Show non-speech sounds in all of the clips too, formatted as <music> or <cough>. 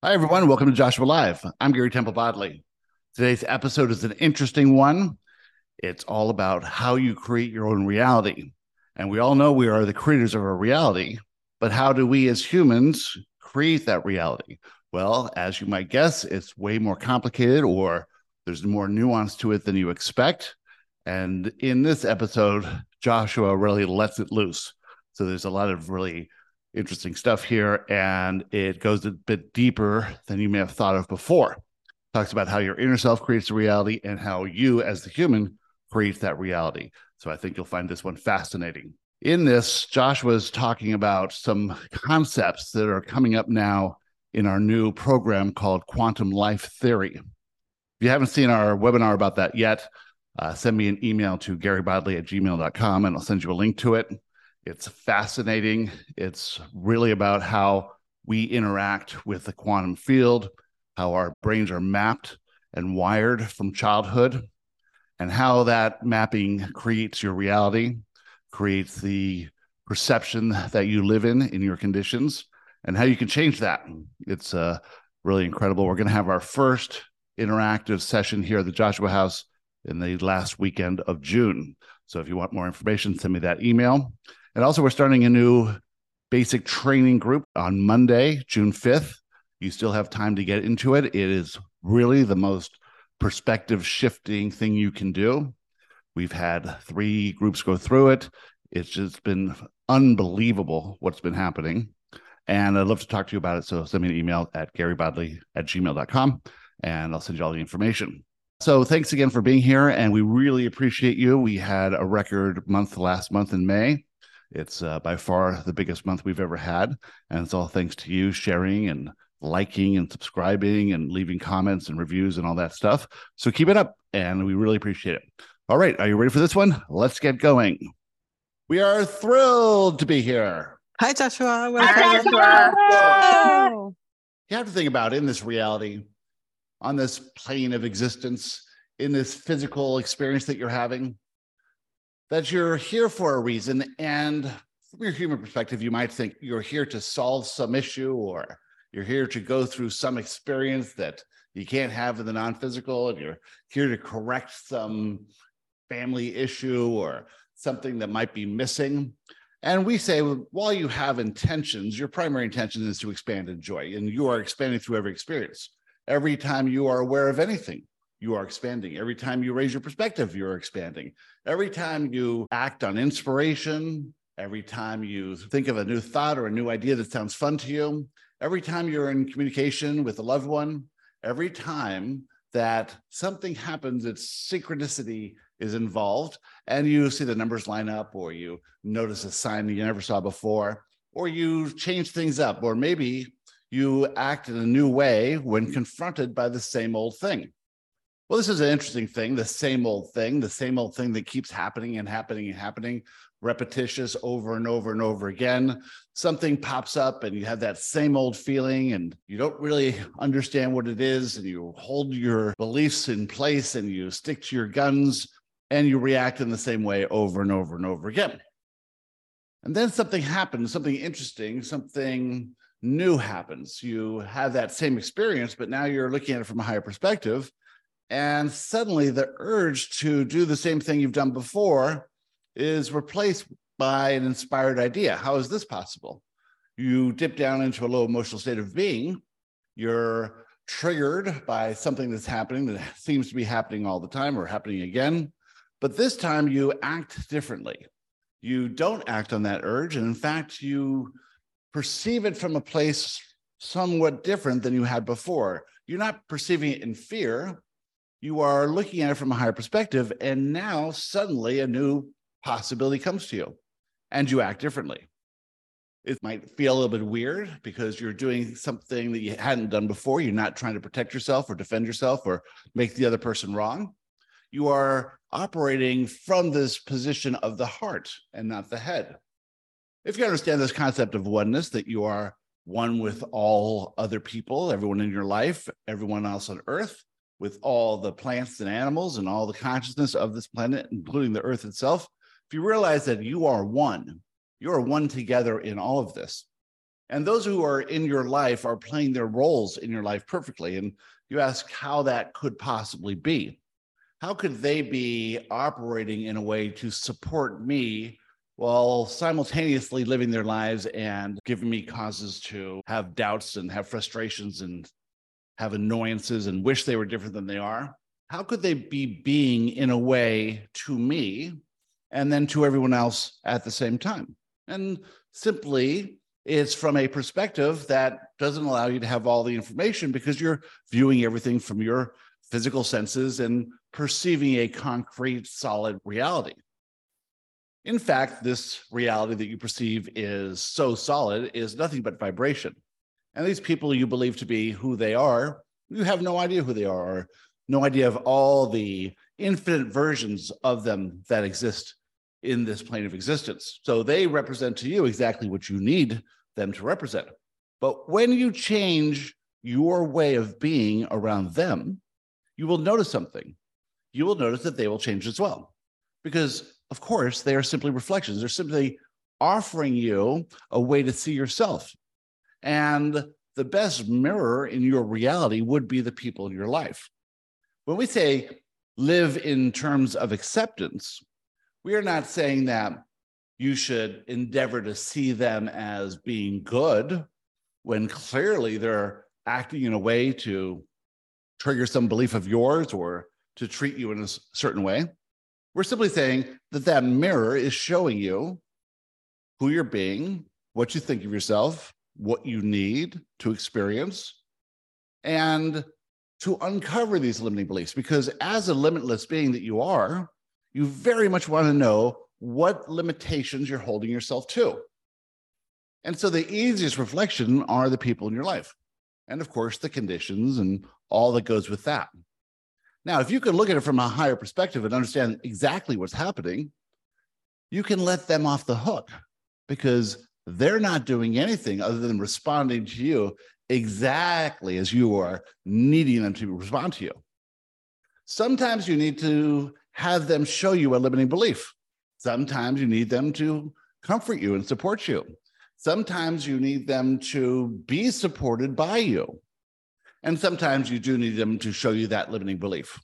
Hi, everyone. Welcome to Joshua Live. I'm Gary Temple Bodley. Today's episode is an interesting one. It's all about how you create your own reality. And we all know we are the creators of our reality, but how do we as humans create that reality? Well, as you might guess, it's way more complicated or there's more nuance to it than you expect. And in this episode, Joshua really lets it loose. So there's a lot of really interesting stuff here, and it goes a bit deeper than you may have thought of before. Talks about how your inner self creates the reality and how you, as the human, creates that reality. So I think you'll find this one fascinating. In this, Josh was talking about some concepts that are coming up now in our new program called Quantum Life Theory. If you haven't seen our webinar about that yet, uh, send me an email to garybodley at gmail.com and I'll send you a link to it. It's fascinating. It's really about how we interact with the quantum field, how our brains are mapped and wired from childhood, and how that mapping creates your reality, creates the perception that you live in in your conditions, and how you can change that. It's uh, really incredible. We're going to have our first interactive session here at the Joshua House in the last weekend of June. So if you want more information, send me that email. And also, we're starting a new basic training group on Monday, June 5th. You still have time to get into it. It is really the most perspective shifting thing you can do. We've had three groups go through it. It's just been unbelievable what's been happening. And I'd love to talk to you about it. So send me an email at garybodley at gmail.com and I'll send you all the information. So thanks again for being here. And we really appreciate you. We had a record month last month in May. It's uh, by far the biggest month we've ever had. And it's all thanks to you sharing and liking and subscribing and leaving comments and reviews and all that stuff. So keep it up and we really appreciate it. All right. Are you ready for this one? Let's get going. We are thrilled to be here. Hi, Joshua. Hi, Joshua. You have to think about in this reality, on this plane of existence, in this physical experience that you're having, that you're here for a reason. And from your human perspective, you might think you're here to solve some issue or you're here to go through some experience that you can't have in the non physical, and you're here to correct some family issue or something that might be missing. And we say, well, while you have intentions, your primary intention is to expand in joy, and you are expanding through every experience. Every time you are aware of anything, you are expanding. Every time you raise your perspective, you're expanding. Every time you act on inspiration, every time you think of a new thought or a new idea that sounds fun to you, every time you're in communication with a loved one, every time that something happens, it's synchronicity is involved, and you see the numbers line up, or you notice a sign that you never saw before, or you change things up, or maybe you act in a new way when confronted by the same old thing. Well, this is an interesting thing, the same old thing, the same old thing that keeps happening and happening and happening, repetitious over and over and over again. Something pops up and you have that same old feeling and you don't really understand what it is and you hold your beliefs in place and you stick to your guns and you react in the same way over and over and over again. And then something happens, something interesting, something new happens. You have that same experience, but now you're looking at it from a higher perspective and suddenly the urge to do the same thing you've done before is replaced by an inspired idea. How is this possible? You dip down into a low emotional state of being. You're triggered by something that's happening that <laughs> seems to be happening all the time or happening again. But this time you act differently. You don't act on that urge. And in fact, you perceive it from a place somewhat different than you had before. You're not perceiving it in fear, you are looking at it from a higher perspective. And now suddenly a new possibility comes to you and you act differently. It might feel a little bit weird because you're doing something that you hadn't done before. You're not trying to protect yourself or defend yourself or make the other person wrong. You are operating from this position of the heart and not the head. If you understand this concept of oneness, that you are one with all other people, everyone in your life, everyone else on earth, with all the plants and animals and all the consciousness of this planet, including the earth itself, if you realize that you are one, you are one together in all of this, And those who are in your life are playing their roles in your life perfectly. And you ask how that could possibly be. How could they be operating in a way to support me while simultaneously living their lives and giving me causes to have doubts and have frustrations and have annoyances and wish they were different than they are? How could they be being in a way to me and then to everyone else at the same time? And simply, it's from a perspective that doesn't allow you to have all the information because you're viewing everything from your physical senses and perceiving a concrete, solid reality. In fact, this reality that you perceive is so solid is nothing but vibration. And these people you believe to be who they are, you have no idea who they are, no idea of all the infinite versions of them that exist in this plane of existence. So they represent to you exactly what you need them to represent. But when you change your way of being around them, you will notice something. You will notice that they will change as well. Because, of course, they are simply reflections. They're simply offering you a way to see yourself. And the best mirror in your reality would be the people in your life. When we say live in terms of acceptance, we are not saying that you should endeavor to see them as being good when clearly they're acting in a way to trigger some belief of yours or to treat you in a certain way. We're simply saying that that mirror is showing you who you're being, what you think of yourself, what you need to experience, and to uncover these limiting beliefs. Because as a limitless being that you are, you very much want to know what limitations you're holding yourself to. And so the easiest reflection are the people in your life. And of course, the conditions and all that goes with that. Now, if you can look at it from a higher perspective and understand exactly what's happening, you can let them off the hook because they're not doing anything other than responding to you exactly as you are needing them to respond to you. Sometimes you need to have them show you a limiting belief. Sometimes you need them to comfort you and support you. Sometimes you need them to be supported by you. And sometimes you do need them to show you that limiting belief.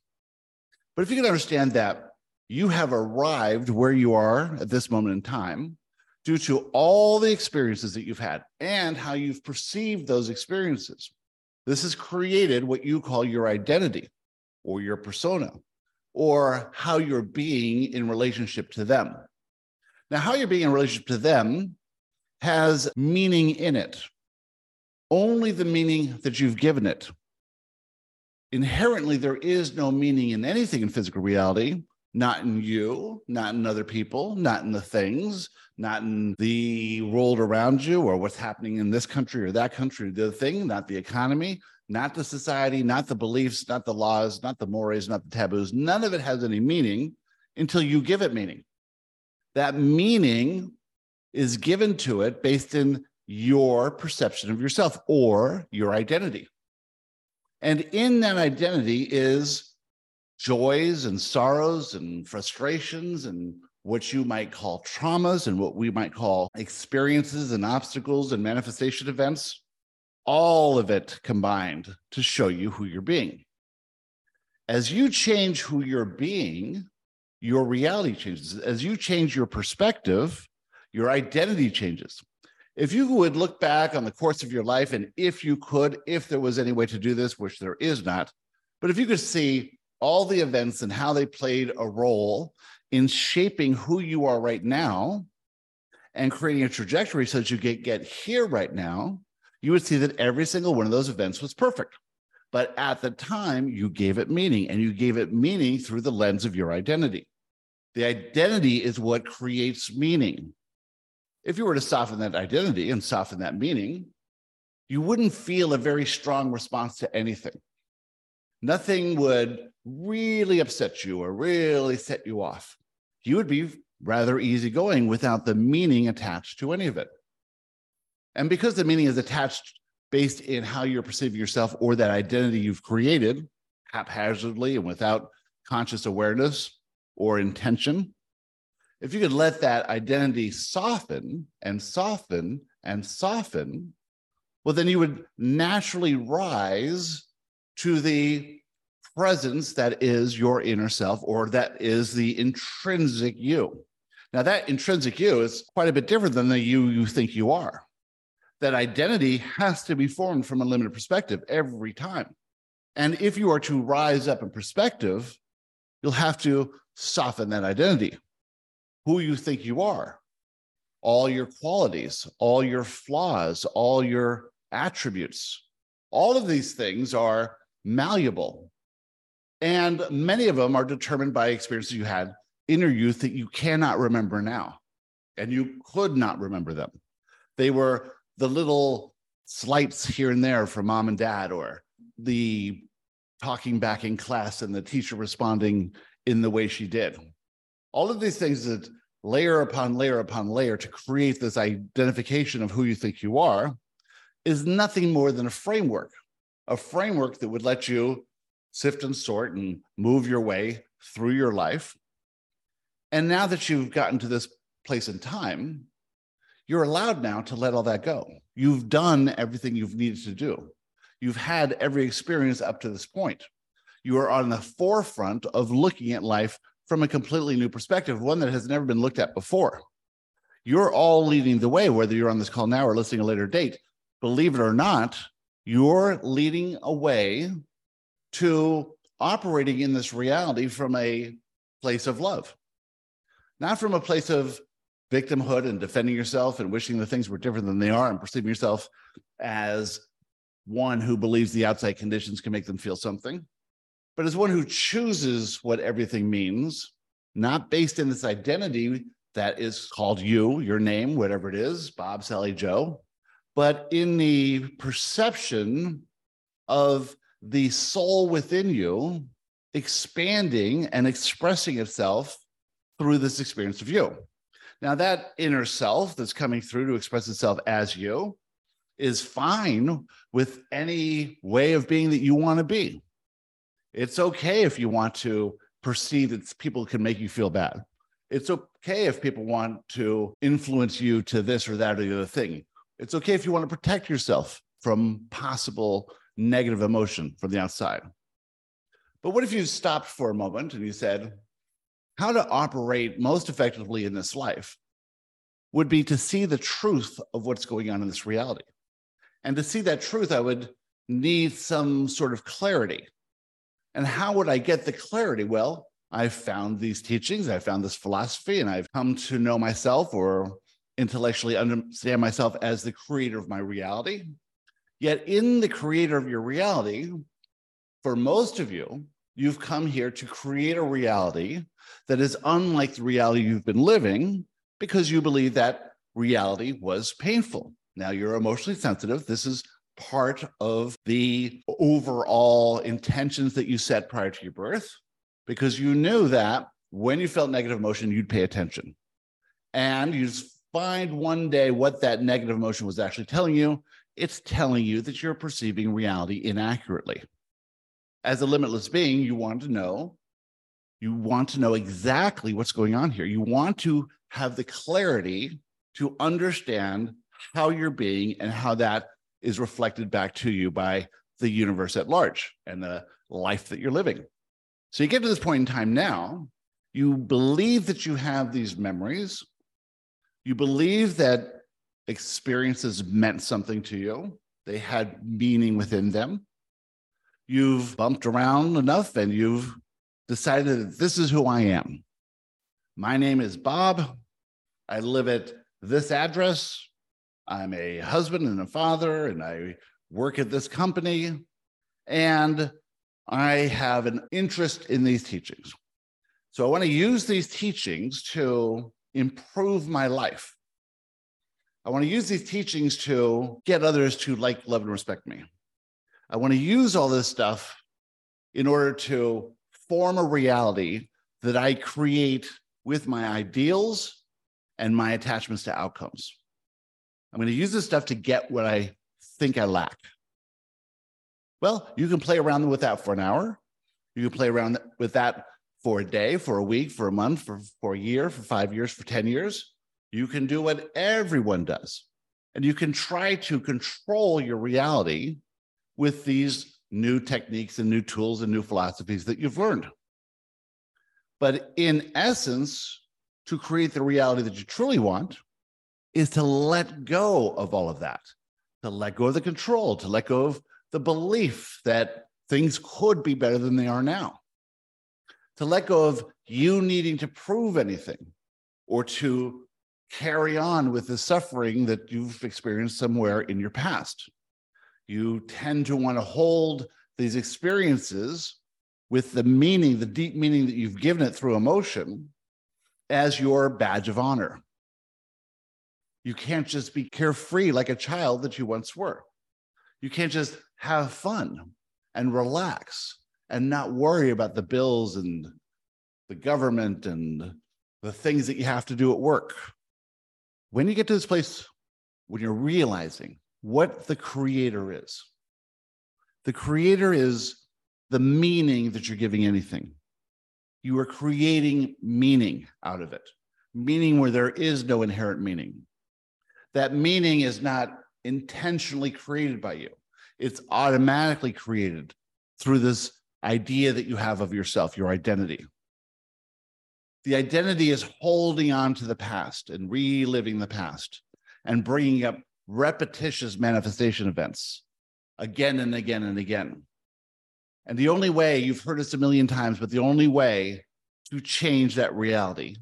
But if you can understand that you have arrived where you are at this moment in time due to all the experiences that you've had and how you've perceived those experiences, this has created what you call your identity or your persona or how you're being in relationship to them. Now, how you're being in relationship to them has meaning in it, only the meaning that you've given it. Inherently, there is no meaning in anything in physical reality, not in you, not in other people, not in the things, not in the world around you or what's happening in this country or that country the thing, not the economy, not the society, not the beliefs, not the laws, not the mores, not the taboos. None of it has any meaning until you give it meaning. That meaning is given to it based in your perception of yourself or your identity. And in that identity is joys and sorrows and frustrations and what you might call traumas and what we might call experiences and obstacles and manifestation events all of it combined to show you who you're being. As you change who you're being, your reality changes. As you change your perspective, your identity changes. If you would look back on the course of your life, and if you could, if there was any way to do this, which there is not, but if you could see all the events and how they played a role in shaping who you are right now and creating a trajectory so that you get, get here right now, you would see that every single one of those events was perfect. But at the time, you gave it meaning, and you gave it meaning through the lens of your identity. The identity is what creates meaning. If you were to soften that identity and soften that meaning, you wouldn't feel a very strong response to anything. Nothing would really upset you or really set you off. You would be rather easygoing without the meaning attached to any of it. And because the meaning is attached based in how you're perceiving yourself or that identity you've created haphazardly and without conscious awareness or intention, if you could let that identity soften and soften and soften, well, then you would naturally rise to the presence that is your inner self or that is the intrinsic you. Now, that intrinsic you is quite a bit different than the you you think you are. That identity has to be formed from a limited perspective every time. And if you are to rise up in perspective, you'll have to soften that identity, who you think you are, all your qualities, all your flaws, all your attributes. All of these things are malleable. And many of them are determined by experiences you had in your youth that you cannot remember now. And you could not remember them. They were the little slights here and there from mom and dad, or the talking back in class and the teacher responding in the way she did. All of these things that layer upon layer upon layer to create this identification of who you think you are is nothing more than a framework, a framework that would let you sift and sort and move your way through your life. And now that you've gotten to this place in time, you're allowed now to let all that go. You've done everything you've needed to do. You've had every experience up to this point. You are on the forefront of looking at life from a completely new perspective, one that has never been looked at before. You're all leading the way, whether you're on this call now or listening a later date. Believe it or not, you're leading a way to operating in this reality from a place of love, not from a place of victimhood and defending yourself and wishing the things were different than they are and perceiving yourself as one who believes the outside conditions can make them feel something, but as one who chooses what everything means, not based in this identity that is called you, your name, whatever it is, Bob, Sally, Joe, but in the perception of the soul within you expanding and expressing itself through this experience of you. Now, that inner self that's coming through to express itself as you is fine with any way of being that you want to be. It's okay if you want to perceive that people can make you feel bad. It's okay if people want to influence you to this or that or the other thing. It's okay if you want to protect yourself from possible negative emotion from the outside. But what if you stopped for a moment and you said, how to operate most effectively in this life would be to see the truth of what's going on in this reality. And to see that truth, I would need some sort of clarity. And how would I get the clarity? Well, I found these teachings, I found this philosophy, and I've come to know myself or intellectually understand myself as the creator of my reality. Yet, in the creator of your reality, for most of you, you've come here to create a reality that is unlike the reality you've been living because you believe that reality was painful. Now you're emotionally sensitive. This is part of the overall intentions that you set prior to your birth because you knew that when you felt negative emotion, you'd pay attention. And you find one day what that negative emotion was actually telling you. It's telling you that you're perceiving reality inaccurately. As a limitless being, you want to know, you want to know exactly what's going on here. You want to have the clarity to understand how you're being and how that is reflected back to you by the universe at large and the life that you're living. So you get to this point in time now, you believe that you have these memories, you believe that experiences meant something to you, they had meaning within them. You've bumped around enough and you've decided that this is who I am. My name is Bob. I live at this address. I'm a husband and a father, and I work at this company. And I have an interest in these teachings. So I want to use these teachings to improve my life. I want to use these teachings to get others to like, love, and respect me. I want to use all this stuff in order to form a reality that I create with my ideals and my attachments to outcomes. I'm going to use this stuff to get what I think I lack. Well, you can play around with that for an hour. You can play around with that for a day, for a week, for a month, for, for a year, for five years, for 10 years. You can do what everyone does. And you can try to control your reality with these new techniques and new tools and new philosophies that you've learned. But in essence, to create the reality that you truly want is to let go of all of that, to let go of the control, to let go of the belief that things could be better than they are now, to let go of you needing to prove anything or to carry on with the suffering that you've experienced somewhere in your past. You tend to want to hold these experiences with the meaning, the deep meaning that you've given it through emotion as your badge of honor. You can't just be carefree like a child that you once were. You can't just have fun and relax and not worry about the bills and the government and the things that you have to do at work. When you get to this place, when you're realizing what the creator is, the creator is the meaning that you're giving anything. You are creating meaning out of it, meaning where there is no inherent meaning. That meaning is not intentionally created by you, it's automatically created through this idea that you have of yourself, your identity. The identity is holding on to the past and reliving the past and bringing up repetitious manifestation events again and again and again. And the only way, you've heard this a million times, but the only way to change that reality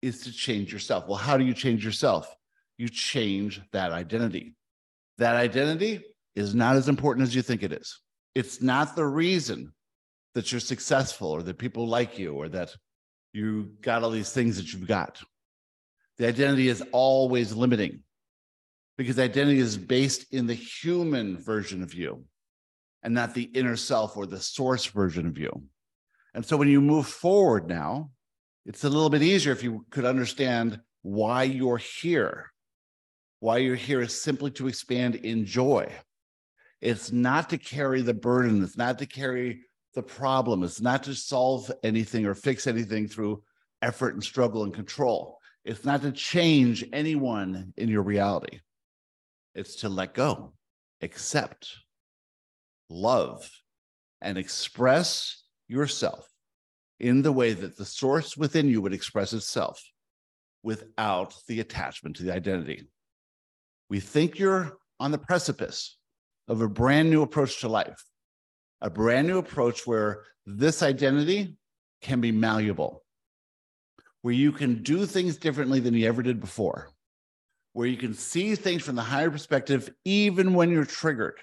is to change yourself. Well, how do you change yourself? You change that identity. That identity is not as important as you think it is. It's not the reason that you're successful or that people like you or that you got all these things that you've got. The identity is always limiting because identity is based in the human version of you and not the inner self or the source version of you. And so when you move forward now, it's a little bit easier if you could understand why you're here. Why you're here is simply to expand in joy. It's not to carry the burden, it's not to carry the problem, is not to solve anything or fix anything through effort and struggle and control. It's not to change anyone in your reality. It's to let go, accept, love, and express yourself in the way that the source within you would express itself without the attachment to the identity. We think you're on the precipice of a brand new approach to life, a brand new approach where this identity can be malleable, where you can do things differently than you ever did before, where you can see things from the higher perspective, even when you're triggered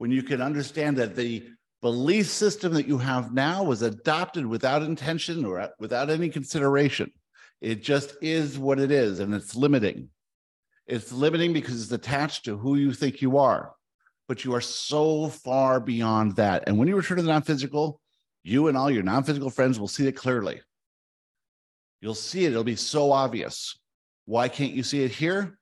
when you can understand that the belief system that you have now was adopted without intention or without any consideration. It just is what it is, and it's limiting. It's limiting because it's attached to who you think you are, but you are so far beyond that. And when you return to the non physical, you and all your non physical friends will see it clearly. You'll see it, it'll be so obvious. Why can't you see it here?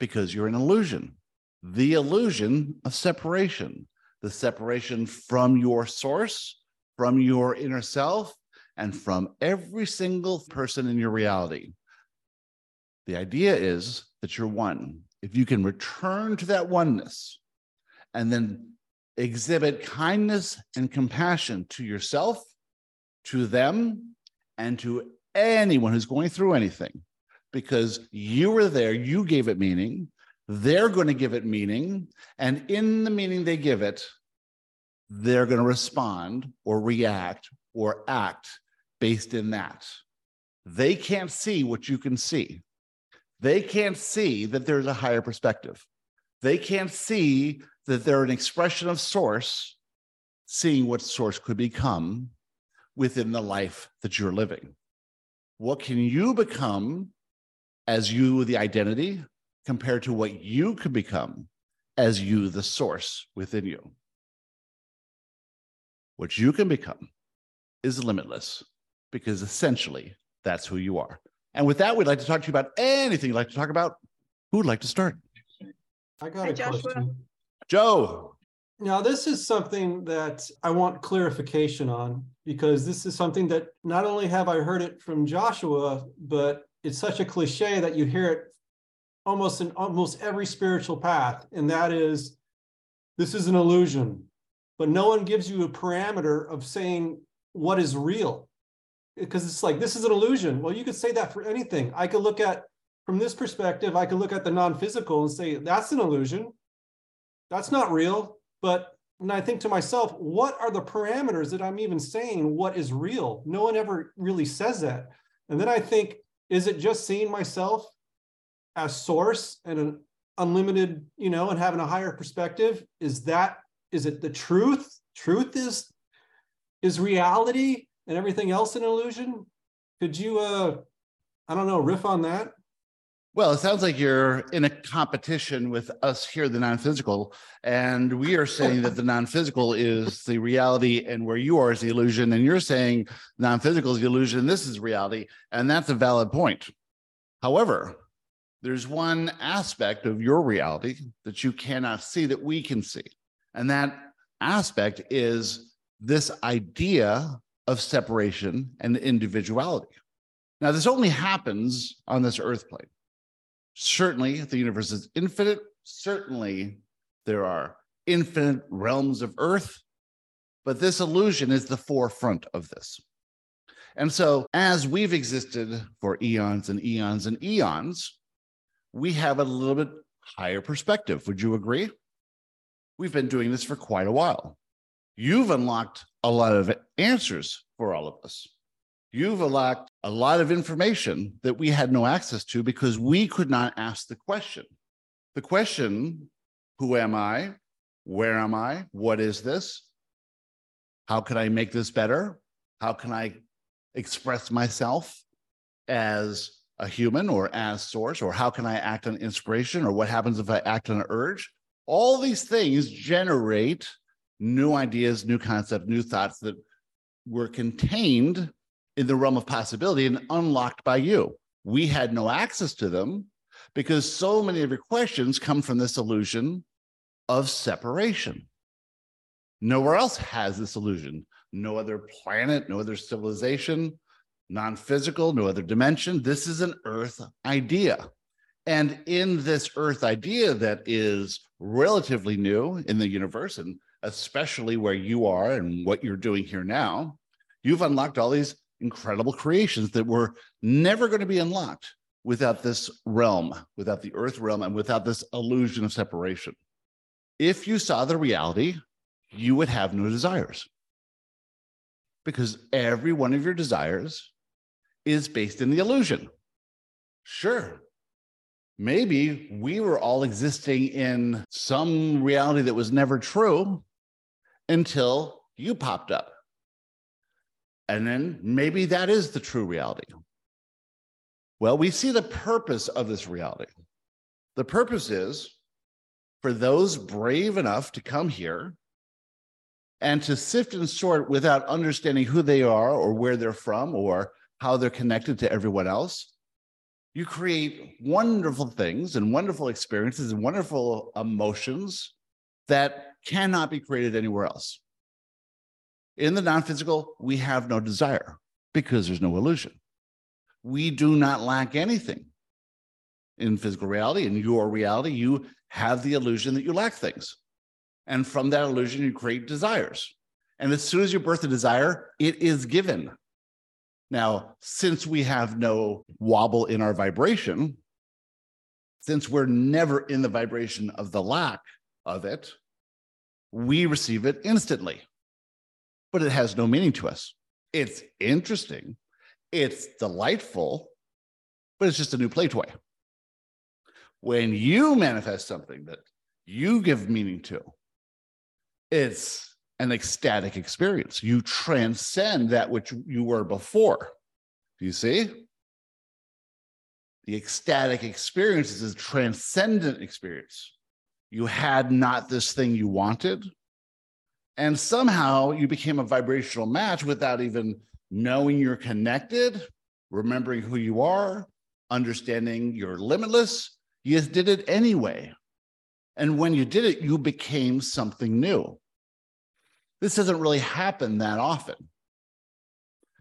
Because you're an illusion the illusion of separation, the separation from your source, from your inner self, and from every single person in your reality. The idea is that you're one. If you can return to that oneness and then exhibit kindness and compassion to yourself, to them, and to anyone who's going through anything, because you were there, you gave it meaning, they're going to give it meaning. And in the meaning they give it, they're going to respond or react or act based in that. They can't see what you can see. They can't see that there's a higher perspective. They can't see that they're an expression of source, seeing what source could become within the life that you're living. What can you become as you, the identity, compared to what you could become as you, the source within you. What you can become is limitless because essentially that's who you are. And with that, we'd like to talk to you about anything you'd like to talk about. Who would like to start? I got Hi, a Joshua. question. Joe. Now, this is something that I want clarification on because this is something that not only have I heard it from Joshua, but it's such a cliche that you hear it almost in almost every spiritual path, and that is this is an illusion. But no one gives you a parameter of saying what is real. Because it's like this is an illusion. Well, you could say that for anything. I could look at from this perspective, I could look at the non-physical and say that's an illusion. That's not real. But and I think to myself, what are the parameters that I'm even saying what is real? No one ever really says that. And then I think, is it just seeing myself as source and an unlimited, you know, and having a higher perspective? Is that is it the truth? Truth is is reality and everything else an illusion? Could you uh I don't know, riff on that? Well, it sounds like you're in a competition with us here, the non physical. And we are oh. saying that the non physical is the reality, and where you are is the illusion. And you're saying non physical is the illusion, this is reality. And that's a valid point. However, there's one aspect of your reality that you cannot see that we can see. And that aspect is this idea of separation and individuality. Now, this only happens on this earth plane. Certainly, the universe is infinite. Certainly, there are infinite realms of earth, but this illusion is the forefront of this. And so, as we've existed for eons and eons and eons, we have a little bit higher perspective. Would you agree? We've been doing this for quite a while. You've unlocked a lot of answers for all of us you've unlocked a lot of information that we had no access to because we could not ask the question. The question who am I? Where am I? What is this? How can I make this better? How can I express myself as a human or as source? Or how can I act on inspiration? Or what happens if I act on an urge? All these things generate new ideas, new concepts, new thoughts that were contained in the realm of possibility and unlocked by you. We had no access to them because so many of your questions come from this illusion of separation. Nowhere else has this illusion. No other planet, no other civilization, non physical, no other dimension. This is an Earth idea. And in this Earth idea that is relatively new in the universe, and especially where you are and what you're doing here now, you've unlocked all these incredible creations that were never going to be unlocked without this realm, without the earth realm, and without this illusion of separation. If you saw the reality, you would have no desires. Because every one of your desires is based in the illusion. Sure, maybe we were all existing in some reality that was never true until you popped up. And then maybe that is the true reality. Well, we see the purpose of this reality. The purpose is for those brave enough to come here and to sift and sort without understanding who they are or where they're from or how they're connected to everyone else. You create wonderful things and wonderful experiences and wonderful emotions that cannot be created anywhere else. In the non physical, we have no desire because there's no illusion. We do not lack anything. In physical reality, in your reality, you have the illusion that you lack things. And from that illusion, you create desires. And as soon as you birth a desire, it is given. Now, since we have no wobble in our vibration, since we're never in the vibration of the lack of it, we receive it instantly but it has no meaning to us. It's interesting, it's delightful, but it's just a new play toy. When you manifest something that you give meaning to, it's an ecstatic experience. You transcend that which you were before. Do you see? The ecstatic experience is a transcendent experience. You had not this thing you wanted, and somehow you became a vibrational match without even knowing you're connected, remembering who you are, understanding you're limitless. You did it anyway. And when you did it, you became something new. This doesn't really happen that often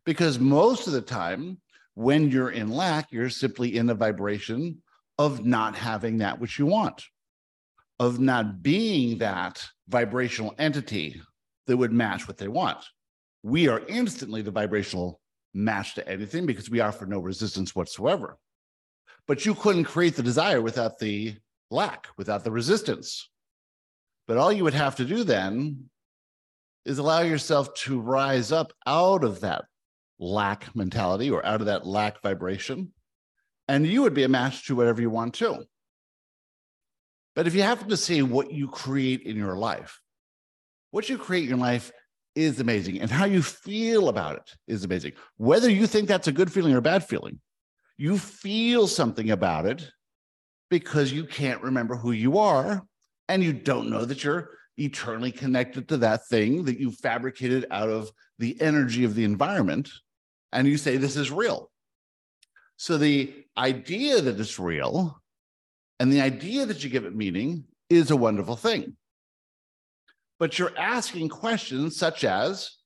because most of the time, when you're in lack, you're simply in a vibration of not having that which you want, of not being that vibrational entity that would match what they want. We are instantly the vibrational match to anything because we offer no resistance whatsoever. But you couldn't create the desire without the lack, without the resistance. But all you would have to do then is allow yourself to rise up out of that lack mentality or out of that lack vibration, and you would be a match to whatever you want to. But if you happen to see what you create in your life, what you create in your life is amazing, and how you feel about it is amazing. Whether you think that's a good feeling or a bad feeling, you feel something about it because you can't remember who you are and you don't know that you're eternally connected to that thing that you fabricated out of the energy of the environment and you say this is real so the idea that it's real and the idea that you give it meaning is a wonderful thing. But you're asking questions such as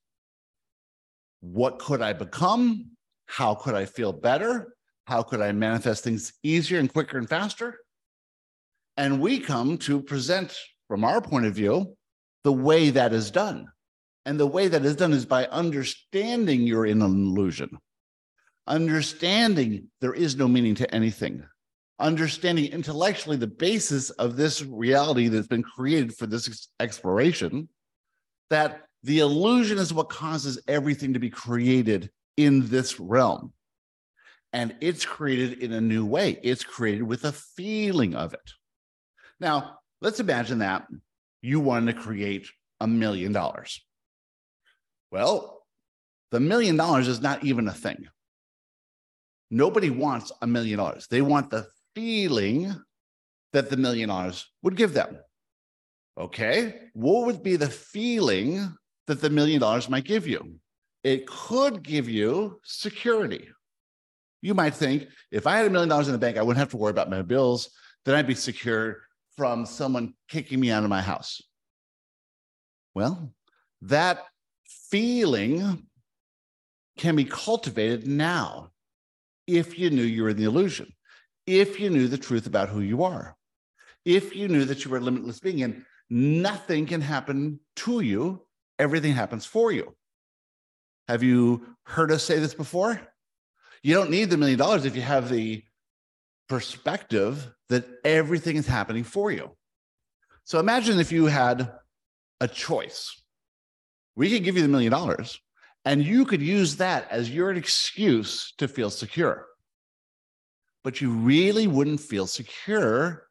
what could i become? How could i feel better? How could i manifest things easier and quicker and faster? And we come to present, from our point of view, the way that is done. And the way that is done is by understanding you're in an illusion, understanding there is no meaning to anything, understanding intellectually the basis of this reality that's been created for this exploration, that the illusion is what causes everything to be created in this realm. And it's created in a new way, it's created with a feeling of it. Now, let's imagine that you wanted to create a million dollars. Well, the million dollars is not even a thing. Nobody wants a million dollars. They want the feeling that the million dollars would give them. Okay, what would be the feeling that the million dollars might give you? It could give you security. You might think if I had a million dollars in the bank, I wouldn't have to worry about my bills, then I'd be secure from someone kicking me out of my house? Well, that feeling can be cultivated now if you knew you were in the illusion, if you knew the truth about who you are, if you knew that you were a limitless being and nothing can happen to you, everything happens for you. Have you heard us say this before? You don't need the million dollars if you have the perspective that everything is happening for you. So imagine if you had a choice. We could give you the million dollars, and you could use that as your excuse to feel secure. But you really wouldn't feel secure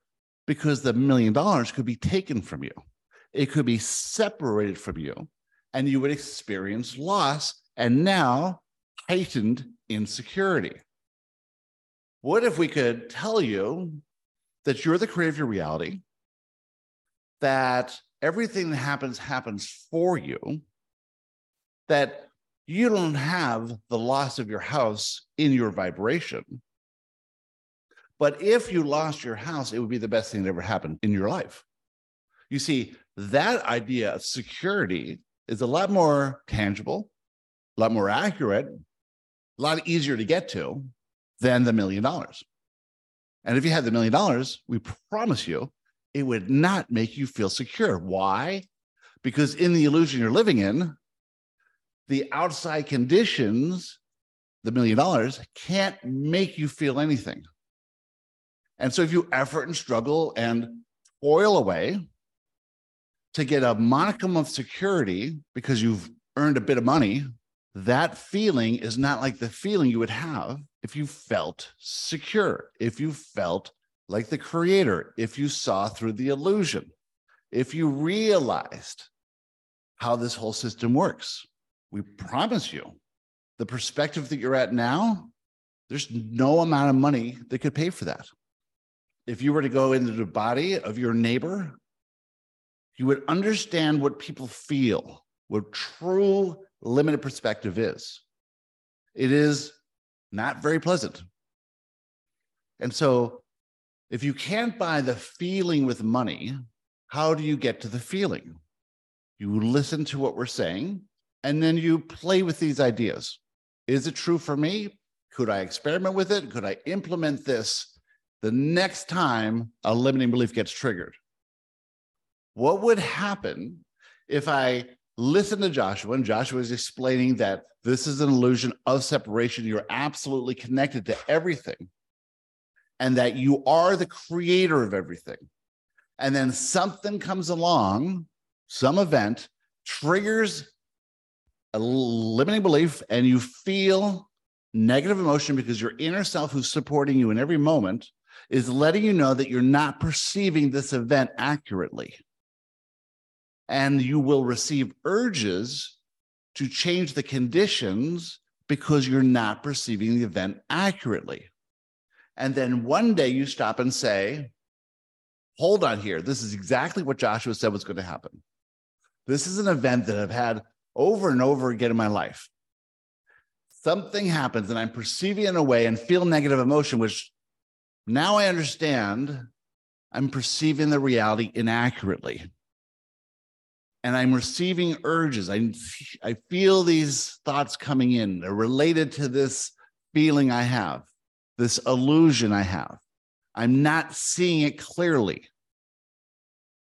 because the million dollars could be taken from you. It could be separated from you, and you would experience loss and now heightened insecurity. What if we could tell you that you're the creator of your reality, that everything that happens happens for you, that you don't have the loss of your house in your vibration. But if you lost your house, it would be the best thing that ever happened in your life. You see, that idea of security is a lot more tangible, a lot more accurate, a lot easier to get to than the million dollars. And if you had the million dollars, we promise you it would not make you feel secure. Why? Because in the illusion you're living in, the outside conditions, the million dollars, can't make you feel anything. And so if you effort and struggle and toil away to get a monicum of security because you've earned a bit of money, that feeling is not like the feeling you would have if you felt secure, if you felt like the creator, if you saw through the illusion, if you realized how this whole system works. We promise you the perspective that you're at now, there's no amount of money that could pay for that. If you were to go into the body of your neighbor, you would understand what people feel, what true limited perspective is. It is not very pleasant. And so, if you can't buy the feeling with money, how do you get to the feeling? You listen to what we're saying, and then you play with these ideas. Is it true for me? Could I experiment with it? Could I implement this the next time a limiting belief gets triggered. What would happen if I listen to Joshua and Joshua is explaining that this is an illusion of separation? You're absolutely connected to everything and that you are the creator of everything. And then something comes along, some event triggers a limiting belief, and you feel negative emotion because your inner self, who's supporting you in every moment, is letting you know that you're not perceiving this event accurately. And you will receive urges to change the conditions because you're not perceiving the event accurately. And then one day you stop and say, Hold on here. This is exactly what Joshua said was going to happen. This is an event that I've had over and over again in my life. Something happens and I'm perceiving in a way and feel negative emotion, which now I understand I'm perceiving the reality inaccurately. And I'm receiving urges. I, I feel these thoughts coming in. They're related to this feeling I have, this illusion I have. I'm not seeing it clearly.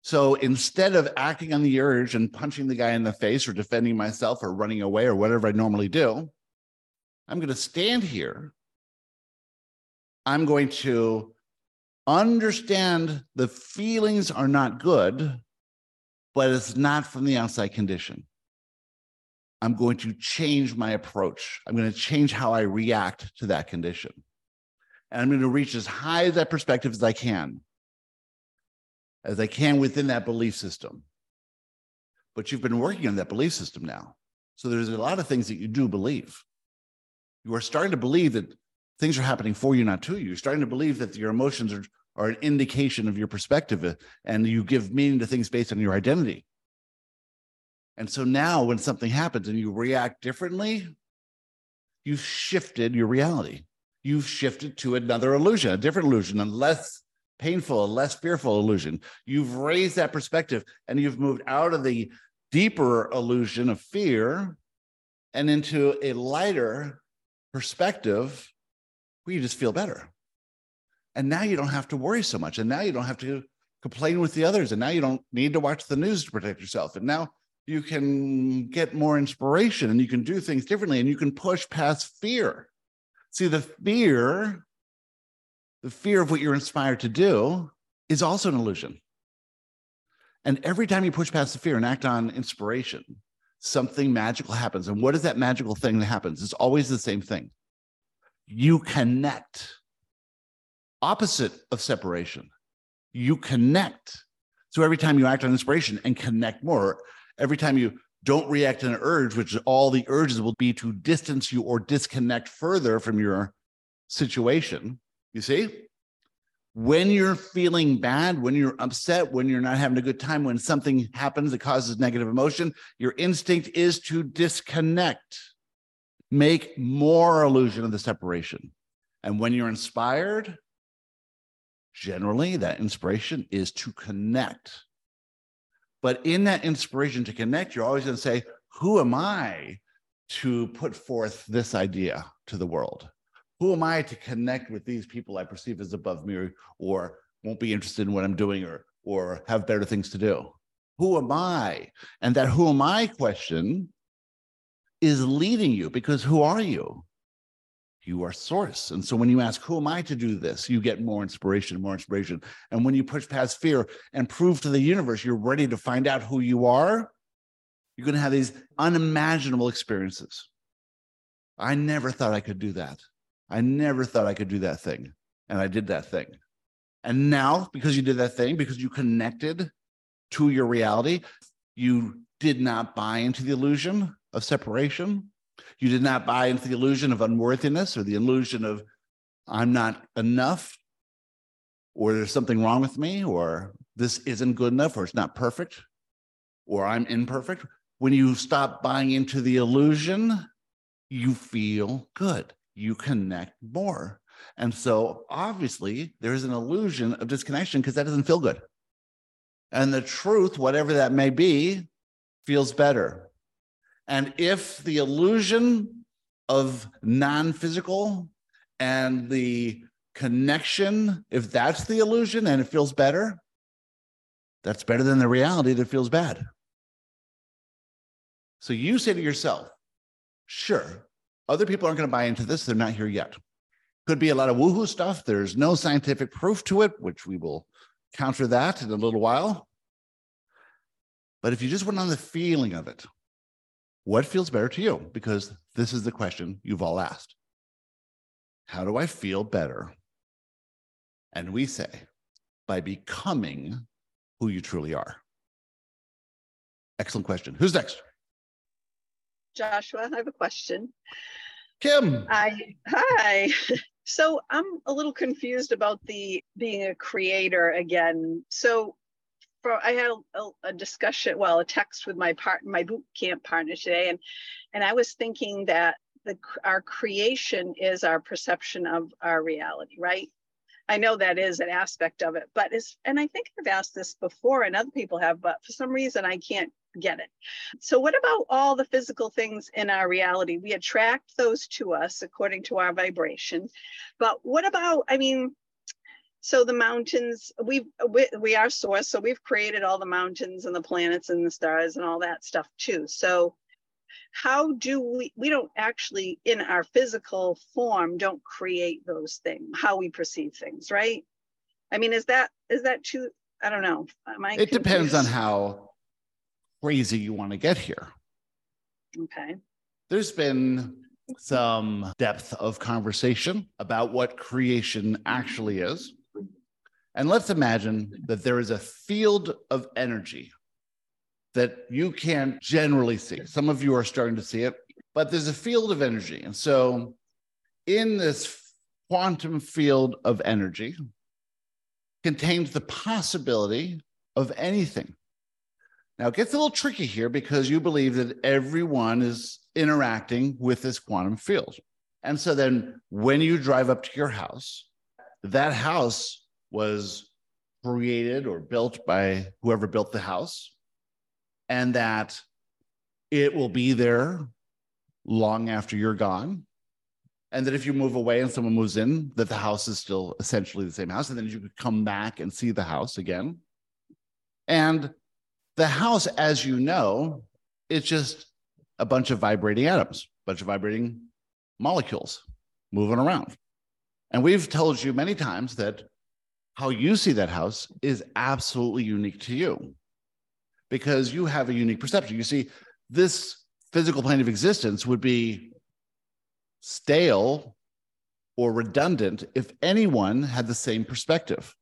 So instead of acting on the urge and punching the guy in the face or defending myself or running away or whatever I normally do, I'm going to stand here. I'm going to understand the feelings are not good, but it's not from the outside condition. I'm going to change my approach. I'm going to change how I react to that condition. And I'm going to reach as high as that perspective as I can as I can within that belief system. But you've been working on that belief system now. So there's a lot of things that you do believe. You are starting to believe that things are happening for you, not to you. You're starting to believe that your emotions are, are an indication of your perspective uh, and you give meaning to things based on your identity. And so now when something happens and you react differently, you've shifted your reality. You've shifted to another illusion, a different illusion, a less painful, a less fearful illusion. You've raised that perspective and you've moved out of the deeper illusion of fear and into a lighter perspective where you just feel better. And now you don't have to worry so much. And now you don't have to complain with the others. And now you don't need to watch the news to protect yourself. And now you can get more inspiration and you can do things differently and you can push past fear. See, the fear the fear of what you're inspired to do is also an illusion. And every time you push past the fear and act on inspiration, something magical happens. And what is that magical thing that happens? It's always the same thing. You connect, opposite of separation. You connect. So every time you act on inspiration and connect more, every time you don't react to an urge, which all the urges will be to distance you or disconnect further from your situation, you see? When you're feeling bad, when you're upset, when you're not having a good time, when something happens that causes negative emotion, your instinct is to disconnect, make more illusion of the separation. And when you're inspired, generally that inspiration is to connect. But in that inspiration to connect, you're always going to say, Who am I to put forth this idea to the world? who am I to connect with these people I perceive as above me or, won't be interested in what I'm doing or, or have better things to do? Who am I? And that who am I question is leading you because who are you? You are source. And so when you ask, who am I to do this? You get more inspiration, more inspiration. And when you push past fear and prove to the universe you're ready to find out who you are, you're going to have these unimaginable experiences. I never thought I could do that. I never thought I could do that thing. And I did that thing. And now, because you did that thing, because you connected to your reality, you did not buy into the illusion of separation. You did not buy into the illusion of unworthiness or the illusion of I'm not enough, or there's something wrong with me, or this isn't good enough, or it's not perfect, or I'm imperfect. When you stop buying into the illusion, you feel good you connect more. And so obviously there's an illusion of disconnection because that doesn't feel good. And the truth, whatever that may be, feels better. And if the illusion of non physical and the connection, if that's the illusion and it feels better, that's better than the reality that feels bad. So you say to yourself, sure, other people aren't going to buy into this. They're not here yet. Could be a lot of woohoo stuff. There's no scientific proof to it, which we will counter that in a little while. But if you just went on the feeling of it, what feels better to you? Because this is the question you've all asked. How do I feel better? And we say, by becoming who you truly are. Excellent question. Who's next? Joshua, I have a question. Kim. I hi. <laughs> So I'm a little confused about the being a creator again. So for I had a, a discussion, well, a text with my part my boot camp partner today, and and I was thinking that the our creation is our perception of our reality, right? I know that is an aspect of it, but it's, and I think I've asked this before and other people have, but for some reason I can't get it. So, what about all the physical things in our reality? We attract those to us according to our vibration. But what about, I mean, so the mountains, we've, we, we are source, so we've created all the mountains and the planets and the stars and all that stuff too. So, how do we we don't actually in our physical form don't create those things how we perceive things right? I mean is that is that too i don't know. Am I it confused? depends on how crazy you want to get here. Okay. There's been some depth of conversation about what creation actually is and let's imagine that there is a field of energy that you can't generally see. Some of you are starting to see it, but there's a field of energy. And so, in this quantum field of energy, contains the possibility of anything. Now, it gets a little tricky here because you believe that everyone is interacting with this quantum field. And so then when you drive up to your house, that house was created or built by whoever built the house and that it will be there long after you're gone. And that if you move away and someone moves in, that the house is still essentially the same house. And then you could come back and see the house again. And the house, as you know, it's just a bunch of vibrating atoms, a bunch of vibrating molecules moving around. And we've told you many times that how you see that house is absolutely unique to you because you have a unique perception. You see, this physical plane of existence would be stale or redundant if anyone had the same perspective.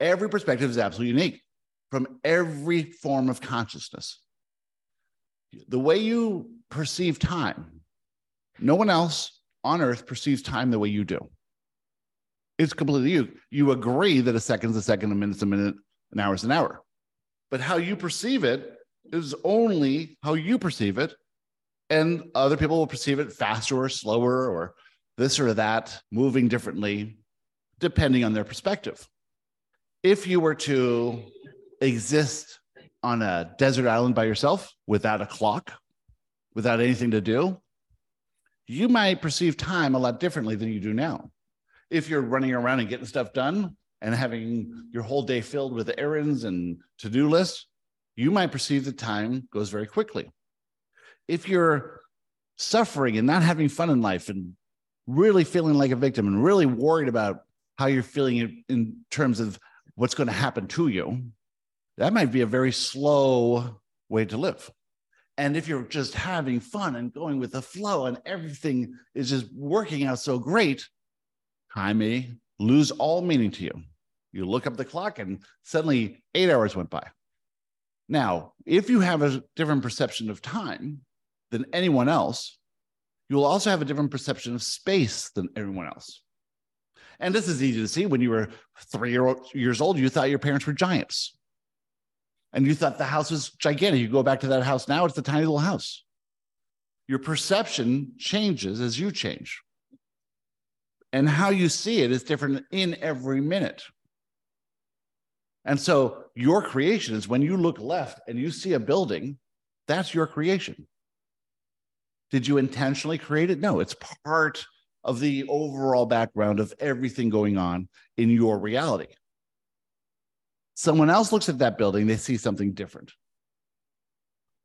Every perspective is absolutely unique from every form of consciousness. The way you perceive time, no one else on earth perceives time the way you do. It's completely you. You agree that a second is a second, a minute's a minute, an hour is an hour but how you perceive it is only how you perceive it. And other people will perceive it faster or slower or this or that, moving differently, depending on their perspective. If you were to exist on a desert island by yourself without a clock, without anything to do, you might perceive time a lot differently than you do now. If you're running around and getting stuff done, and having your whole day filled with errands and to do lists, you might perceive the time goes very quickly. If you're suffering and not having fun in life and really feeling like a victim and really worried about how you're feeling in terms of what's going to happen to you, that might be a very slow way to live. And if you're just having fun and going with the flow and everything is just working out so great, time may lose all meaning to you. You look up the clock and suddenly eight hours went by. Now, if you have a different perception of time than anyone else, you will also have a different perception of space than everyone else. And this is easy to see. When you were three years old, you thought your parents were giants. And you thought the house was gigantic. You go back to that house now, it's a tiny little house. Your perception changes as you change and how you see it is different in every minute. And so your creation is when you look left and you see a building, that's your creation. Did you intentionally create it? No, it's part of the overall background of everything going on in your reality. Someone else looks at that building, they see something different.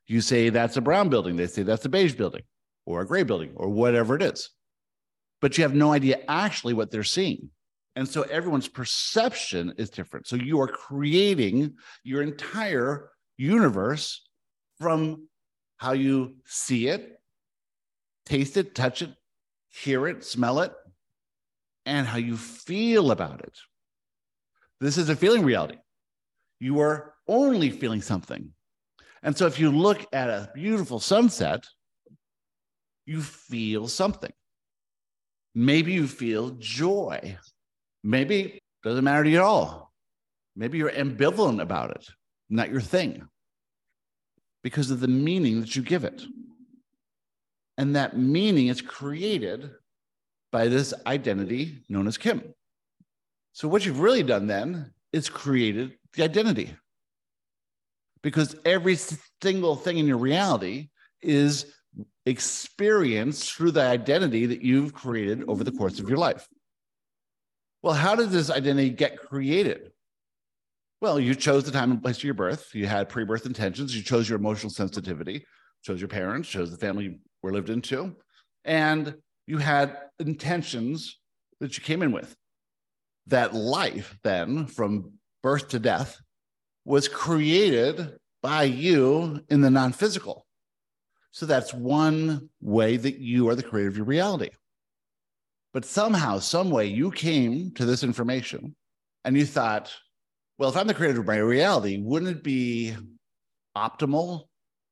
You say that's a brown building, they say that's a beige building or a gray building or whatever it is. But you have no idea actually what they're seeing. And so everyone's perception is different. So you are creating your entire universe from how you see it, taste it, touch it, hear it, smell it, and how you feel about it. This is a feeling reality. You are only feeling something. And so if you look at a beautiful sunset, you feel something. Maybe you feel joy. Maybe it doesn't matter to you at all. Maybe you're ambivalent about it, not your thing, because of the meaning that you give it. And that meaning is created by this identity known as Kim. So, what you've really done then is created the identity. Because every single thing in your reality is experienced through the identity that you've created over the course of your life. Well, how did this identity get created? Well, you chose the time and place of your birth. You had pre birth intentions. You chose your emotional sensitivity, chose your parents, chose the family you were lived into, and you had intentions that you came in with. That life, then, from birth to death, was created by you in the non physical. So that's one way that you are the creator of your reality. But somehow, some way, you came to this information and you thought, well, if I'm the creator of my reality, wouldn't it be optimal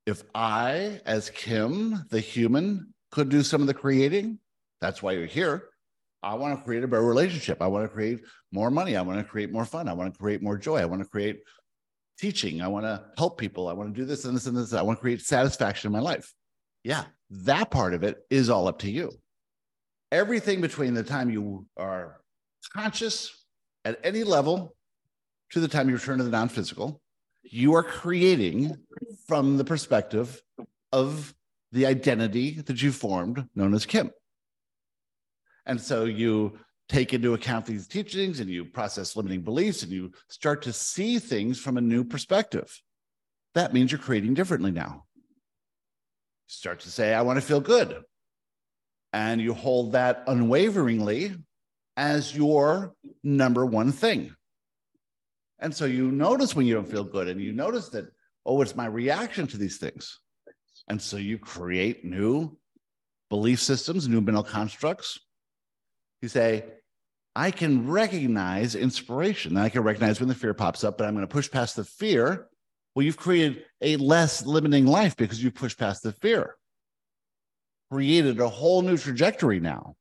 if I, as Kim, the human, could do some of the creating? That's why you're here. I want to create a better relationship. I want to create more money. I want to create more fun. I want to create more joy. I want to create teaching. I want to help people. I want to do this and this and this. I want to create satisfaction in my life. Yeah, that part of it is all up to you. Everything between the time you are conscious at any level to the time you return to the non physical, you are creating from the perspective of the identity that you formed, known as Kim. And so you take into account these teachings and you process limiting beliefs and you start to see things from a new perspective. That means you're creating differently now. Start to say, I want to feel good. And you hold that unwaveringly as your number one thing. And so you notice when you don't feel good and you notice that, oh, it's my reaction to these things. And so you create new belief systems, new mental constructs. You say, I can recognize inspiration. I can recognize when the fear pops up, but I'm going to push past the fear. Well, you've created a less limiting life because you pushed past the fear, created a whole new trajectory now.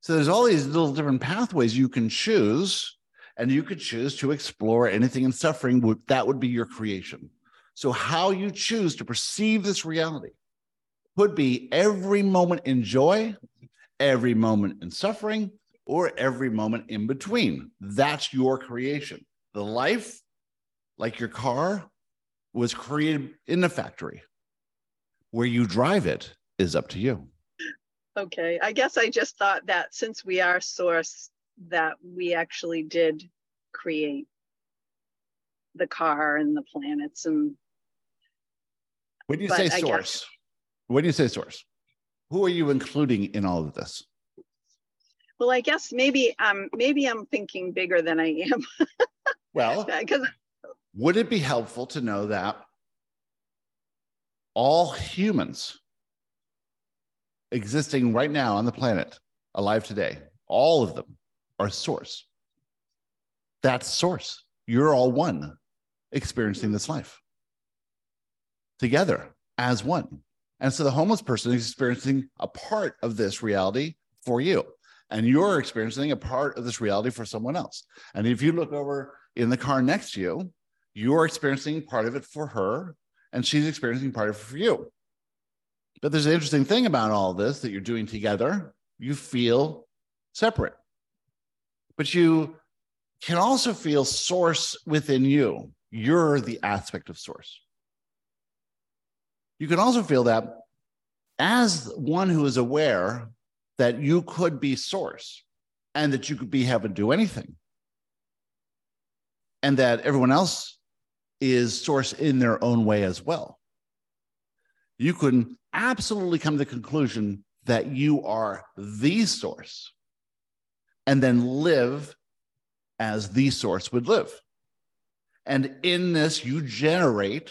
So there's all these little different pathways you can choose, and you could choose to explore anything in suffering. That would be your creation. So, how you choose to perceive this reality could be every moment in joy, every moment in suffering, or every moment in between. That's your creation. The life, like your car, was created in the factory. Where you drive it is up to you. Okay. I guess I just thought that since we are source, that we actually did create the car and the planets and when do you say source guess, when you say source who are you including in all of this? Well i guess maybe um maybe i'm thinking bigger than i am. <laughs> Well because would it be helpful to know that all humans existing right now on the planet alive today all of them are source. That's source. You're all one experiencing this life together as one and so the homeless person is experiencing a part of this reality for you and you're experiencing a part of this reality for someone else. And if you look over in the car next to you, you're experiencing part of it for her, and she's experiencing part of it for you. But there's an interesting thing about all this that you're doing together. You feel separate, but you can also feel source within you. You're the aspect of source. You can also feel that as one who is aware that you could be source and that you could be heaven do anything and that everyone else is source in their own way as well you can absolutely come to the conclusion that you are the source and then live as the source would live. And in this you generate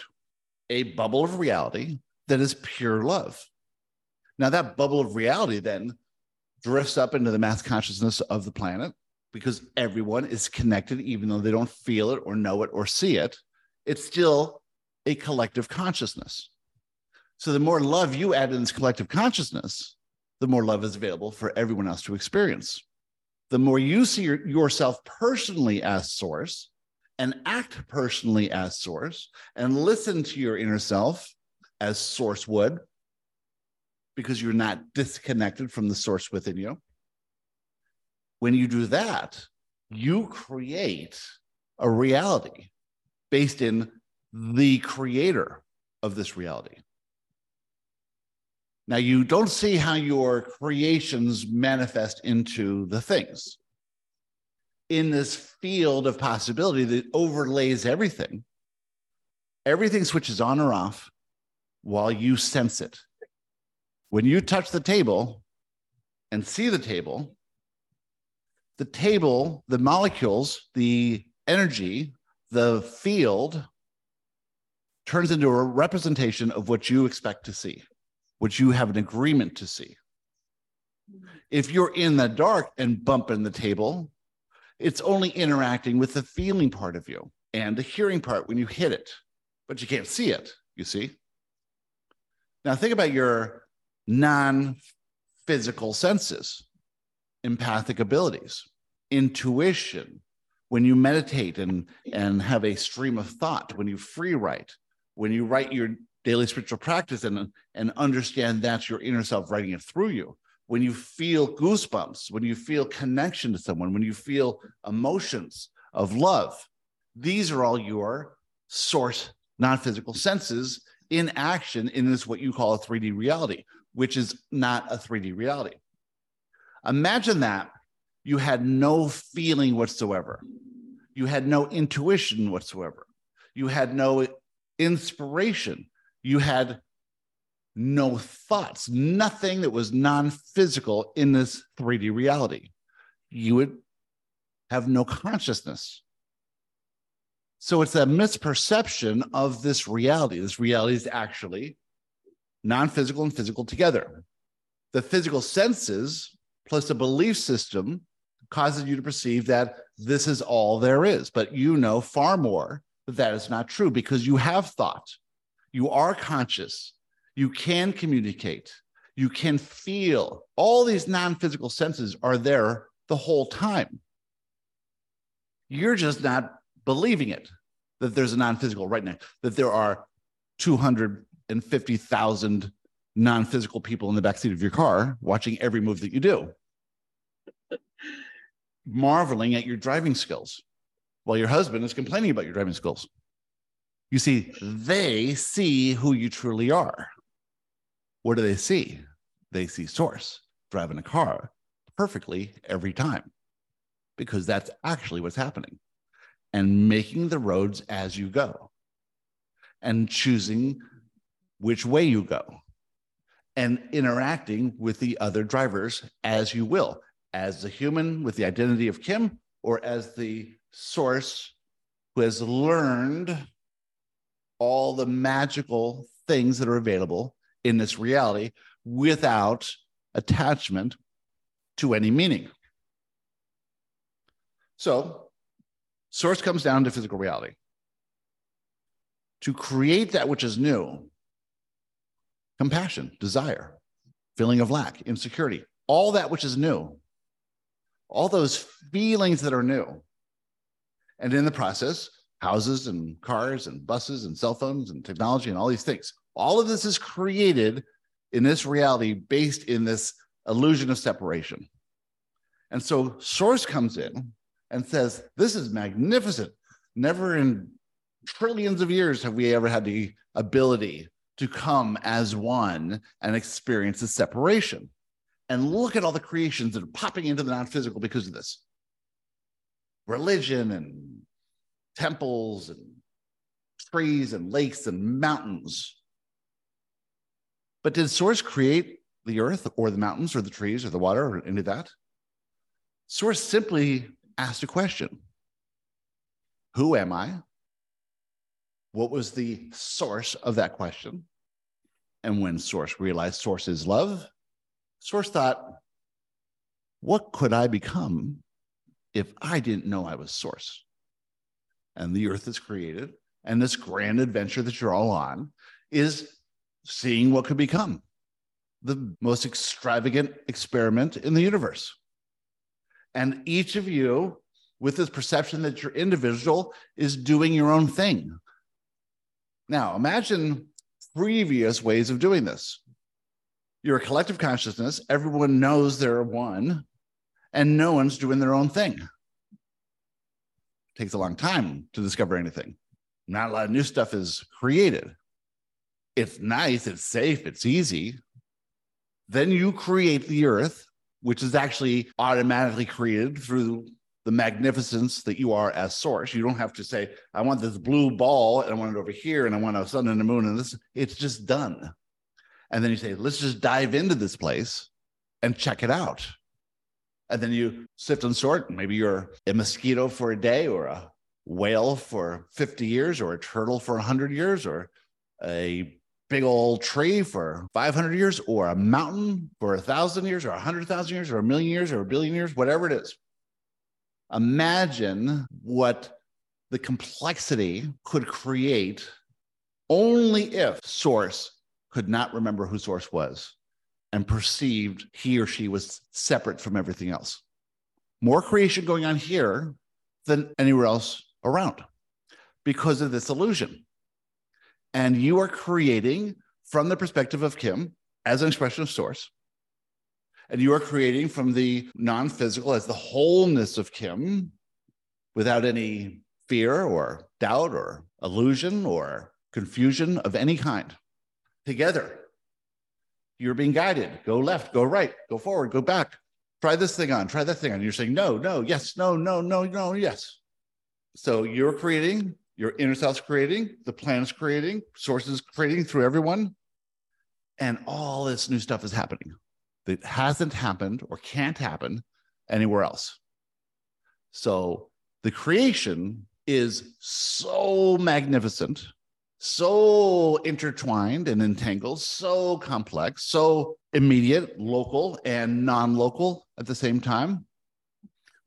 a bubble of reality that is pure love now that bubble of reality then drifts up into the mass consciousness of the planet because everyone is connected, even though they don't feel it or know it or see it. It's still a collective consciousness. So the more love you add in this collective consciousness, the more love is available for everyone else to experience. The more you see your, yourself personally as source and act personally as source and listen to your inner self as source would, because you're not disconnected from the source within you. When you do that, you create a reality based in the creator of this reality. Now, you don't see how your creations manifest into the things. In this field of possibility that overlays everything, everything switches on or off while you sense it when you touch the table and see the table, the table, the molecules, the energy, the field turns into a representation of what you expect to see, what you have an agreement to see. If you're in the dark and bumping the table, it's only interacting with the feeling part of you and the hearing part when you hit it, but you can't see it, you see? Now, think about your non physical senses, empathic abilities, intuition. When you meditate and, and have a stream of thought, when you free write, when you write your daily spiritual practice and, and understand that's your inner self writing it through you, when you feel goosebumps, when you feel connection to someone, when you feel emotions of love, these are all your source non physical senses in action in this, what you call a 3D reality, which is not a 3D reality. Imagine that you had no feeling whatsoever, you had no intuition whatsoever, you had no inspiration, you had no thoughts, nothing that was non physical in this 3D reality. You would have no consciousness. So it's a misperception of this reality. This reality is actually non physical and physical together. The physical senses plus a belief system causes you to perceive that this is all there is. But you know far more that that is not true because you have thought, you are conscious, you can communicate, you can feel. All these non physical senses are there the whole time. You're just not believing it that there's a non physical right now, that there are 250,000 non physical people in the backseat of your car watching every move that you do, marveling at your driving skills while your husband is complaining about your driving skills. You see, they see who you truly are. What do they see? They see Source driving a car perfectly every time because that's actually what's happening and making the roads as you go and choosing which way you go and interacting with the other drivers as you will, as a human with the identity of Kim, or as the source who has learned all the magical things that are available in this reality without attachment to any meaning. So, source comes down to physical reality. To create that which is new, compassion, desire, feeling of lack, insecurity, all that which is new, all those feelings that are new. And in the process, houses and cars and buses and cell phones and technology and all these things. All of this is created in this reality based in this illusion of separation. And so Source comes in and says, This is magnificent. Never in trillions of years have we ever had the ability to come as one and experience the separation. and look at all the creations that are popping into the non physical because of this religion and temples and trees and lakes and mountains. But did Source create the earth or the mountains or the trees or the water or any of that? Source simply asked a question Who am I? What was the source of that question? And when Source realized Source is love, Source thought, What could I become if I didn't know I was Source? And the earth is created, and this grand adventure that you're all on is seeing what could become the most extravagant experiment in the universe. And each of you, with this perception that you're individual, is doing your own thing. Now, imagine previous ways of doing this. You're a collective consciousness, everyone knows they're one, and no one's doing their own thing. It takes a long time to discover anything. Not a lot of new stuff is created. It's nice, it's safe, it's easy. Then you create the earth, which is actually automatically created through the magnificence that you are as source. You don't have to say, I want this blue ball and I want it over here and I want a sun and a moon and this. It's just done. And then you say, let's just dive into this place and check it out. And then you sift and sort. Maybe you're a mosquito for a day or a whale for 50 years or a turtle for 100 years or a big old tree for 500 years or a mountain for a thousand years or a hundred thousand years or a million years or a billion years, whatever it is. Imagine what the complexity could create only if source could not remember who source was and perceived he or she was separate from everything else. More creation going on here than anywhere else around because of this illusion. And you are creating from the perspective of Kim as an expression of source. And you are creating from the non physical as the wholeness of Kim without any fear or doubt or illusion or confusion of any kind. Together, you're being guided. Go left, go right, go forward, go back. Try this thing on, try that thing on. You're saying no, no, yes, no, no, no, no, yes. So you're creating, your inner self's creating, the planet's creating, sources creating through everyone. And all this new stuff is happening that hasn't happened or can't happen anywhere else. So the creation is so magnificent, so intertwined and entangled, so complex, so immediate, local, and non local at the same time,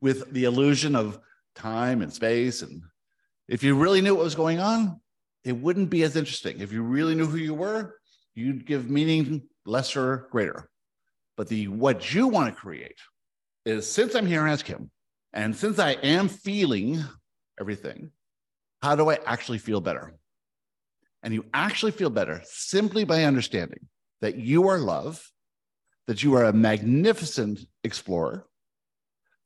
with the illusion of time and space. And if you really knew what was going on, it wouldn't be as interesting. If you really knew who you were, you'd give meaning lesser, greater. But the what you want to create is since I'm here as Kim, and since I am feeling everything, how do I actually feel better? And you actually feel better simply by understanding that you are love, that you are a magnificent explorer,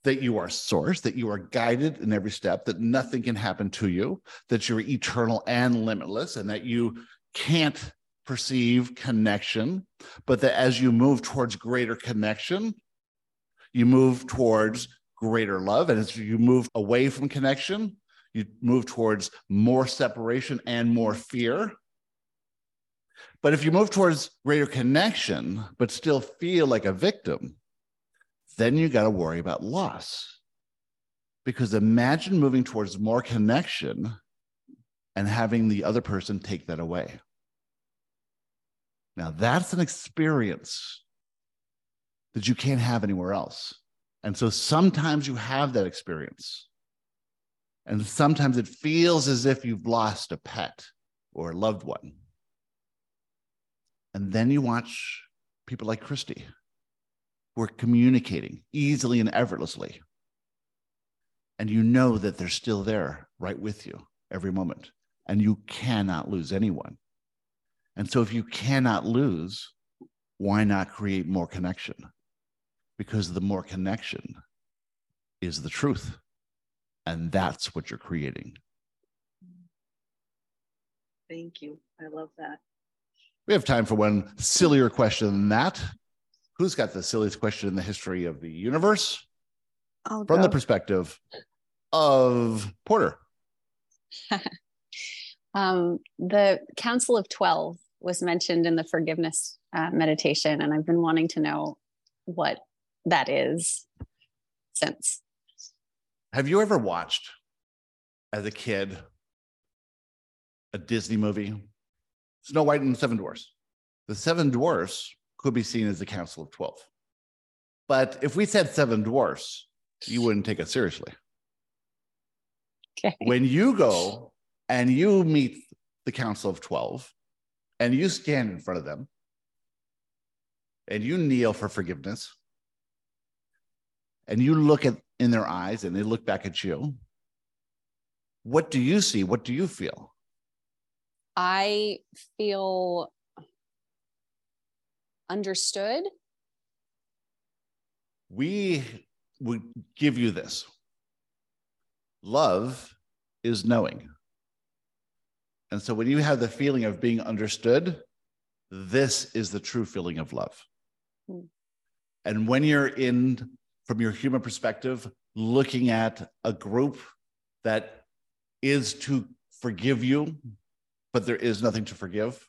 that you are source, that you are guided in every step, that nothing can happen to you, that you're eternal and limitless, and that you can't perceive connection, but that as you move towards greater connection, you move towards greater love. And as you move away from connection, you move towards more separation and more fear. But if you move towards greater connection, but still feel like a victim, then you got to worry about loss. Because imagine moving towards more connection and having the other person take that away. Now, that's an experience that you can't have anywhere else. And so sometimes you have that experience. And sometimes it feels as if you've lost a pet or a loved one. And then you watch people like Christy who are communicating easily and effortlessly. And you know that they're still there right with you every moment. And you cannot lose anyone. And so, if you cannot lose, why not create more connection? Because the more connection is the truth. And that's what you're creating. Thank you. I love that. We have time for one sillier question than that. Who's got the silliest question in the history of the universe I'll from the perspective of Porter? <laughs> um, the Council of 12 was mentioned in the forgiveness uh, meditation, and I've been wanting to know what that is since. Have you ever watched as a kid a Disney movie? Snow White and the Seven Dwarfs. The Seven Dwarfs could be seen as the Council of 12. But if we said Seven Dwarfs, you wouldn't take us seriously. Okay. When you go and you meet the Council of 12 and you stand in front of them and you kneel for forgiveness and you look at in their eyes and they look back at you, what do you see? What do you feel? I feel understood. We would give you this love is knowing. And so when you have the feeling of being understood, this is the true feeling of love. Hmm. And when you're in, from your human perspective, looking at a group that is to forgive you, but there is nothing to forgive,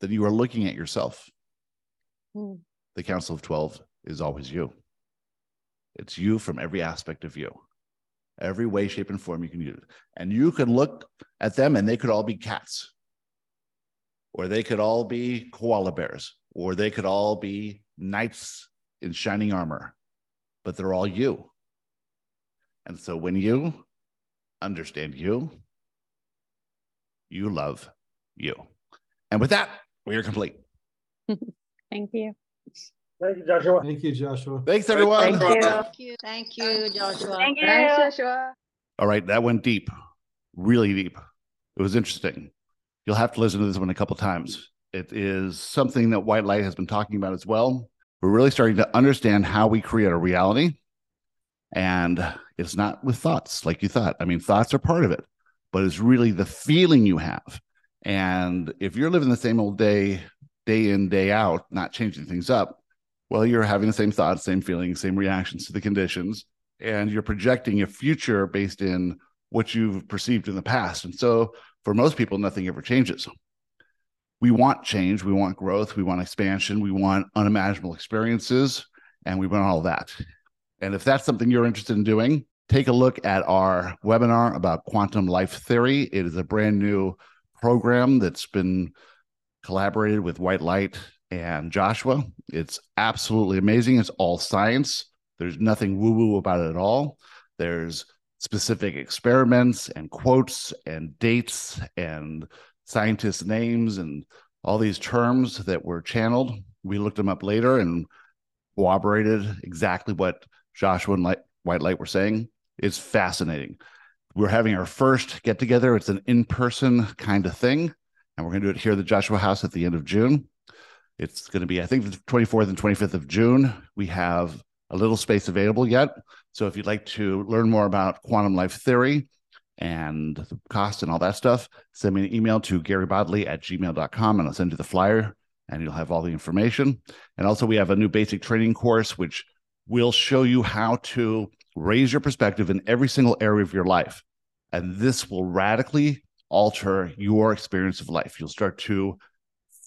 then you are looking at yourself. Hmm. The Council of 12 is always you. It's you from every aspect of you, every way, shape, and form you can use. And you can look at them and they could all be cats, or they could all be koala bears, or they could all be knights in shining armor, but they're all you. And so when you understand you, you love you. And with that, we are complete. Thank you. Thank you, Joshua. Thank you, Joshua. Thanks, everyone. Thank you. Thank you. Thank you, Joshua. Thank you. Thanks, Joshua. All right, that went deep, really deep. It was interesting. You'll have to listen to this one a couple times. It is something that White Light has been talking about as well. We're really starting to understand how we create a reality. And it's not with thoughts like you thought. I mean, thoughts are part of it, but it's really the feeling you have. And if you're living the same old day, day in, day out, not changing things up, well, you're having the same thoughts, same feelings, same reactions to the conditions and you're projecting a future based in what you've perceived in the past. And so for most people, nothing ever changes. We want change, we want growth, we want expansion, we want unimaginable experiences, and we want all that. And if that's something you're interested in doing, take a look at our webinar about quantum life theory. It is a brand new program that's been collaborated with White Light and Joshua. It's absolutely amazing. It's all science. There's nothing woo woo about it at all. There's specific experiments and quotes and dates and scientists' names and all these terms that were channeled. We looked them up later and corroborated exactly what Joshua and Light, White Light were saying. It's fascinating. We're having our first get together. It's an in person kind of thing. And we're going to do it here at the Joshua House at the end of June. It's going to be, I think, the 24th and 25th of June. We have a little space available yet. So if you'd like to learn more about quantum life theory and the cost and all that stuff, send me an email to garybodley at gmail.com and I'll send you the flyer and you'll have all the information. And also, we have a new basic training course, which will show you how to raise your perspective in every single area of your life. And this will radically alter your experience of life. You'll start to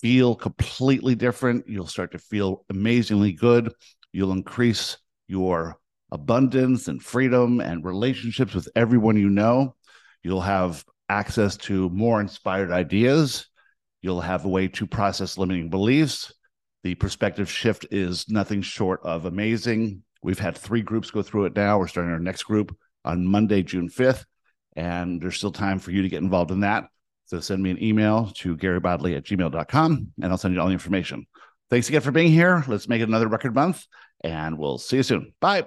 feel completely different. You'll start to feel amazingly good. You'll increase your abundance and freedom and relationships with everyone you know. You'll have access to more inspired ideas. You'll have a way to process limiting beliefs. The perspective shift is nothing short of amazing. We've had three groups go through it now. We're starting our next group on Monday, June 5th, and there's still time for you to get involved in that. So send me an email to garybodley at gmail.com and I'll send you all the information. Thanks again for being here. Let's make it another record month and we'll see you soon. Bye.